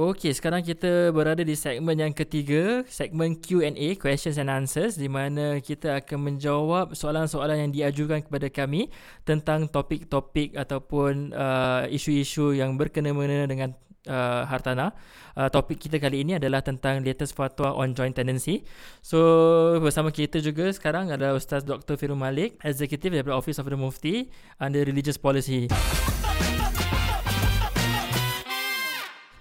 Okey, sekarang kita berada di segmen yang ketiga, segmen Q&A, questions and answers di mana kita akan menjawab soalan-soalan yang diajukan kepada kami tentang topik-topik ataupun uh, isu-isu yang berkena-mena dengan uh, hartanah. Uh, topik kita kali ini adalah tentang latest fatwa on joint tenancy. So, bersama kita juga sekarang adalah Ustaz Dr. Firul Malik, Executive daripada Office of the Mufti under Religious Policy.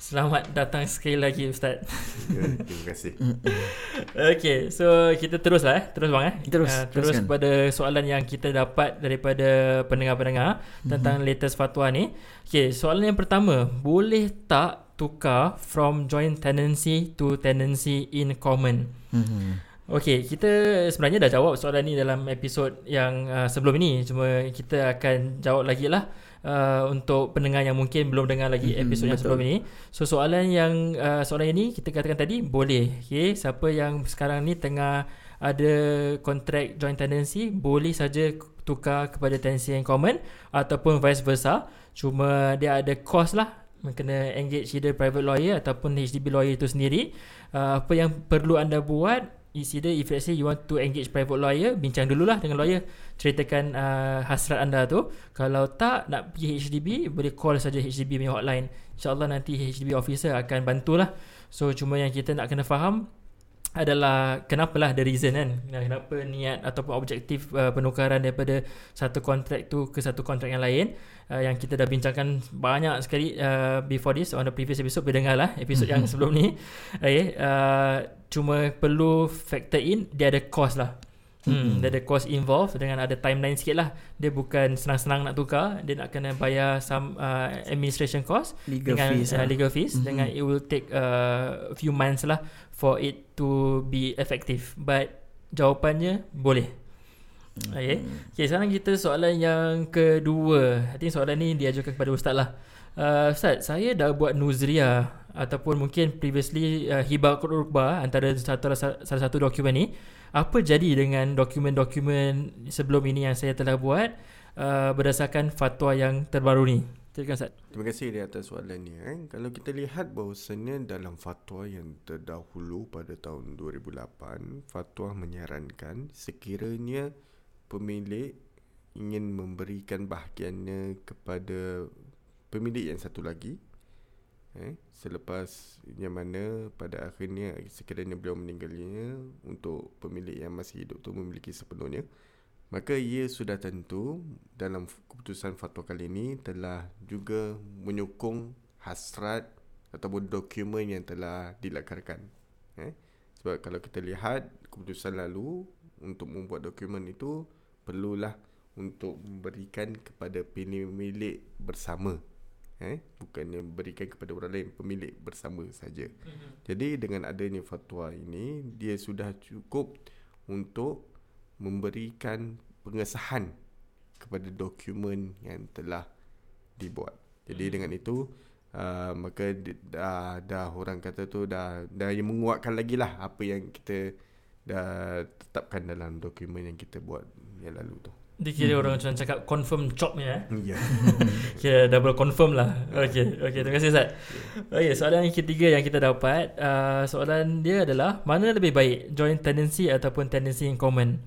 Selamat datang sekali lagi Ustaz. Terima kasih. okay, so kita terus lah eh. Terus bang eh. Terus, Uh, terus teruskan. kepada soalan yang kita dapat daripada pendengar-pendengar tentang latest fatwa ni. Okay, soalan yang pertama. Boleh tak tukar from joint tenancy to tenancy in common? Hmm. Okey, kita sebenarnya dah jawab soalan ni dalam episod yang uh, sebelum ini. Cuma kita akan jawab lagi lah uh, untuk pendengar yang mungkin belum dengar lagi Mhm, episod yang betul. sebelum ini. So soalan yang uh, soalan ini kita katakan tadi boleh. Okey, siapa yang sekarang ni tengah ada kontrak joint tenancy boleh saja tukar kepada tenancy yang common ataupun vice versa. Cuma dia ada cost lah kena engage either private lawyer ataupun HDB lawyer itu sendiri. Uh, apa yang perlu anda buat is either if let's say you want to engage private lawyer, bincang dululah dengan lawyer, ceritakan uh, hasrat anda tu. Kalau tak nak pergi HDB, boleh call saja HDB punya hotline. InsyaAllah nanti HDB officer akan bantulah. So cuma yang kita nak kena faham adalah kenapalah the reason kan? Kenapa niat ataupun objektif uh, penukaran daripada satu kontrak tu ke satu kontrak yang lain? Uh, yang kita dah bincangkan banyak sekali uh, before this on the previous episode boleh dengar lah episode yang sebelum ni. Okay, uh, cuma perlu factor in dia ada cost lah Hmm, dia ada cost involved dengan ada timeline sikit lah. Dia bukan senang-senang nak tukar Dia nak kena bayar some uh, administration cost Legal dengan fees uh, lah. legal fees Mhm. dengan it will take uh, a few months lah for it to be effective. But jawapannya boleh. Okay. okay sekarang kita soalan yang kedua. I think soalan ni diajukan kepada Ustaz lah uh, Ustaz saya dah buat nuzriah ataupun mungkin previously uh, hibah kurba antara satu salah satu dokumen ni apa jadi dengan dokumen-dokumen sebelum ini yang saya telah buat uh, berdasarkan fatwa yang terbaru ni silakan Ustaz Terima kasih di atas soalan ni. Eh. Kalau kita lihat bahawasanya dalam fatwa yang terdahulu pada tahun 2008, fatwa menyarankan sekiranya pemilik ingin memberikan bahagiannya kepada pemilik yang satu lagi, eh, selepas yang mana pada akhirnya sekiranya beliau meninggalnya untuk pemilik yang masih hidup tu memiliki sepenuhnya, Maka ia sudah tentu dalam keputusan fatwa kali ini telah juga menyokong hasrat ataupun dokumen yang telah dilakarkan. Eh? Sebab kalau kita lihat keputusan lalu untuk membuat dokumen itu perlulah untuk memberikan kepada pemilik bersama. Eh? Bukannya berikan kepada orang lain, pemilik bersama saja. Jadi dengan adanya fatwa ini dia sudah cukup untuk memberikan pengesahan kepada dokumen yang telah dibuat. Jadi hmm. dengan itu uh, maka dah dah orang kata tu dah dah yang menguatkan lagi lah apa yang kita dah tetapkan dalam dokumen yang kita buat yang lalu tu. Dia kira hmm. orang macam cakap confirm chop ni eh. Ya. Kira double confirm lah. Okey, okey terima kasih Ustaz. Okey, soalan yang ketiga yang kita dapat, uh, soalan dia adalah mana lebih baik, joint tenancy ataupun tenancy in common?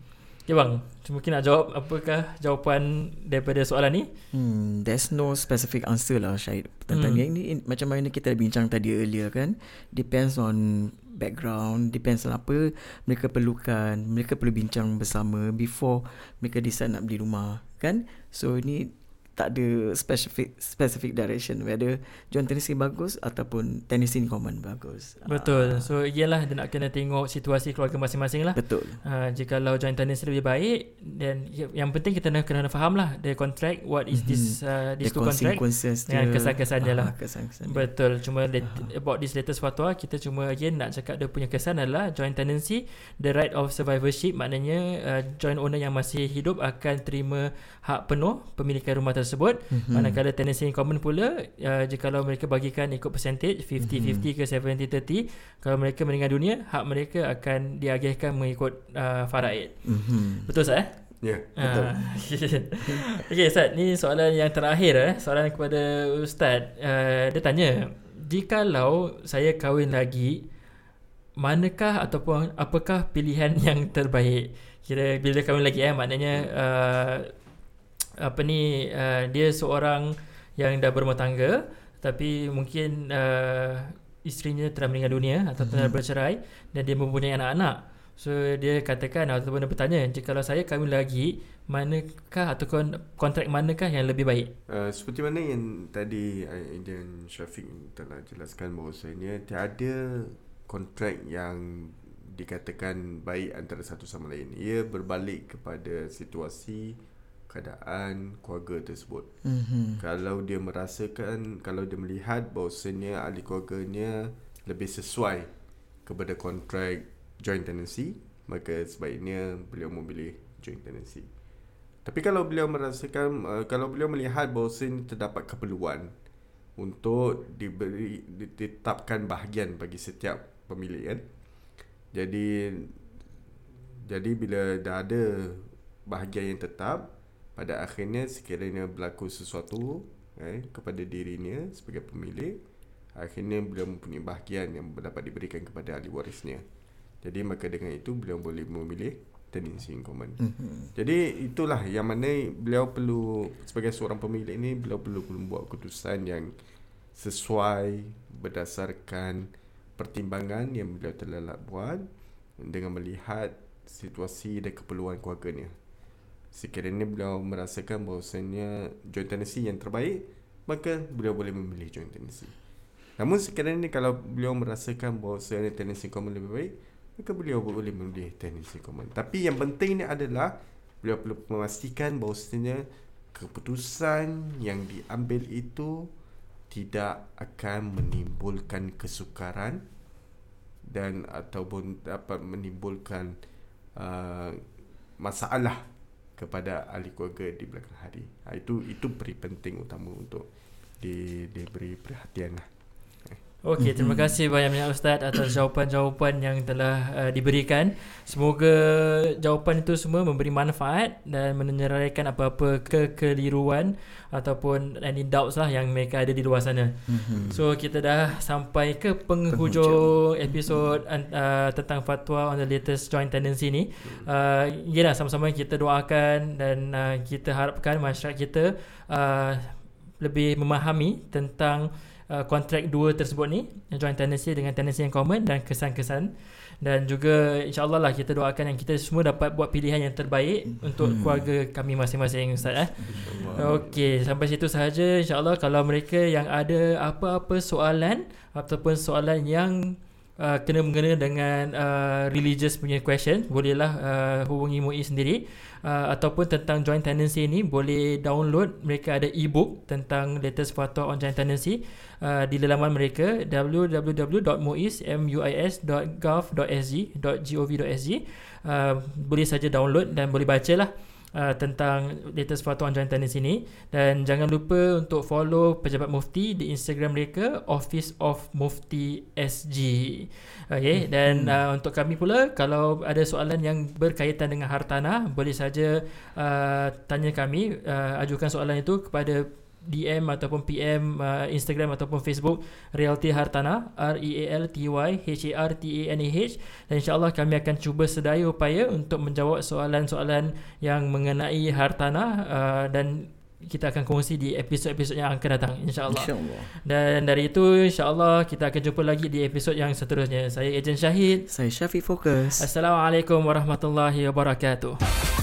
Okay bang, mungkin nak jawab apakah jawapan daripada soalan ni? Hmm, there's no specific answer lah Syahid tentang Hmm. ni. Ini Macam mana kita bincang tadi earlier kan. Depends on background, depends on apa mereka perlukan. Mereka perlu bincang bersama before mereka decide nak beli rumah kan. So ini tak ada specific specific direction whether joint tenancy bagus ataupun tenancy in common bagus. Betul. Ah, So iyalah dia nak kena tengok situasi keluarga masing-masing lah. betul. Uh, jikalau joint tenancy lebih baik dan yang penting kita nak kena faham lah the contract what is this uh, The this two contract consequences dengan dia. kesan-kesan dia lah. Ah, Kesan-kesan dia. Betul Cuma lat- about this latest fatwa Kita cuma again Nak cakap dia punya kesan adalah Joint tenancy The right of survivorship Maknanya uh, Joint owner yang masih hidup Akan terima Hak penuh Pemilikan rumah tersebut Mhm. hmm. Manakala tenancy in common pula uh, Jikalau mereka bagikan Ikut percentage 50-50 ke 70-30 Kalau mereka meninggal dunia Hak mereka akan Diagihkan mengikut uh, Faraid Mhm. Betul Ustaz eh? Ya. Betul. Ah, okay Ustaz Ni soalan yang terakhir eh. Soalan kepada Ustaz uh, Dia tanya jikalau saya kahwin lagi manakah ataupun apakah pilihan yang terbaik kira bila kahwin lagi eh maknanya uh, apa ni uh, dia seorang yang dah berumah tangga tapi mungkin uh, isterinya telah meninggal dunia atau telah Mhm. bercerai dan dia mempunyai anak-anak so dia katakan ataupun dia bertanya jika saya kahwin lagi manakah ataupun kontrak manakah yang lebih baik Uh, seperti mana yang tadi Aiden Syafiq telah jelaskan bahawasanya tiada kontrak yang dikatakan baik antara satu sama lain. Ia berbalik kepada situasi, keadaan keluarga tersebut. Mhm. Kalau dia merasakan, kalau dia melihat bahawasanya ahli keluarganya lebih sesuai kepada kontrak joint tenancy, maka sebaiknya beliau memilih joint tenancy. Tapi kalau beliau merasakan, uh, kalau beliau melihat bahawasanya terdapat keperluan untuk diberi ditetapkan bahagian bagi setiap pemilik kan. Jadi jadi bila dah ada bahagian yang tetap pada akhirnya sekiranya berlaku sesuatu eh, kepada dirinya sebagai pemilik akhirnya beliau mempunyai bahagian yang dapat diberikan kepada ahli warisnya. Jadi maka dengan itu beliau boleh memilih tenancy in common. Mhm. Jadi itulah yang mana beliau perlu sebagai seorang pemilik ni beliau perlu membuat keputusan yang sesuai berdasarkan pertimbangan yang beliau telah buat dengan melihat situasi dan keperluan keluarganya. Sekiranya beliau merasakan bahawasanya joint tenancy yang terbaik, maka beliau boleh memilih joint tenancy. Namun sekiranya kalau beliau merasakan bahawasanya tenancy common lebih baik, maka beliau boleh memilih tenancy common. Tapi yang penting ni adalah beliau perlu memastikan bahawasanya keputusan yang diambil itu tidak akan menimbulkan kesukaran dan ataupun dapat menimbulkan uh, masalah kepada ahli keluarga di belakang hari. Ha, itu itu beri penting utama untuk di, diberi perhatian lah. Okey, terima kasih banyak-banyak Ustaz atas jawapan-jawapan yang telah uh, diberikan. Semoga jawapan itu semua memberi manfaat dan menyeraikan apa-apa kekeliruan ataupun any doubts lah yang mereka ada di luar sana. Mhm. So kita dah sampai ke penghujung episod uh, tentang fatwa on the latest joint tenancy ni. Uh, yelah sama-sama kita doakan dan uh, kita harapkan masyarakat kita uh, lebih memahami tentang uh, kontrak dua tersebut ni joint tenancy dengan tenancy yang common dan kesan-kesan dan juga insyaallah lah kita doakan yang kita semua dapat buat pilihan yang terbaik untuk Hmm. keluarga kami masing-masing Ustaz eh. Okey, sampai situ sahaja insyaAllah kalau mereka yang ada apa-apa soalan ataupun soalan yang uh, kena mengena dengan uh, religious punya question, bolehlah uh, hubungi MUI sendiri. Uh, ataupun tentang joint tenancy ni boleh download. Mereka ada e-book tentang latest fatwa on joint tenancy uh, di laman mereka www.muis.gov.sg.gov.sg uh, boleh saja download dan boleh bacalah uh, tentang latest fatwa on joint tenancy ni dan jangan lupa untuk follow pejabat mufti di Instagram mereka Office of Mufti SG. Okay, dan uh, untuk kami pula kalau ada soalan yang berkaitan dengan hartanah boleh saja uh, tanya kami uh, ajukan soalan itu kepada DM ataupun PM uh, Instagram ataupun Facebook Realty Hartanah R E A L T Y H A R T A N A H dan insyaallah kami akan cuba sedaya upaya untuk menjawab soalan-soalan yang mengenai hartanah uh, dan kita akan kongsi di episod-episod yang akan datang insyaallah. InsyaAllah. Dan dari itu insyaallah kita akan jumpa lagi di episod yang seterusnya. Saya Ejen Syahid. Saya Syafiq Fokus. Assalamualaikum warahmatullahi wabarakatuh.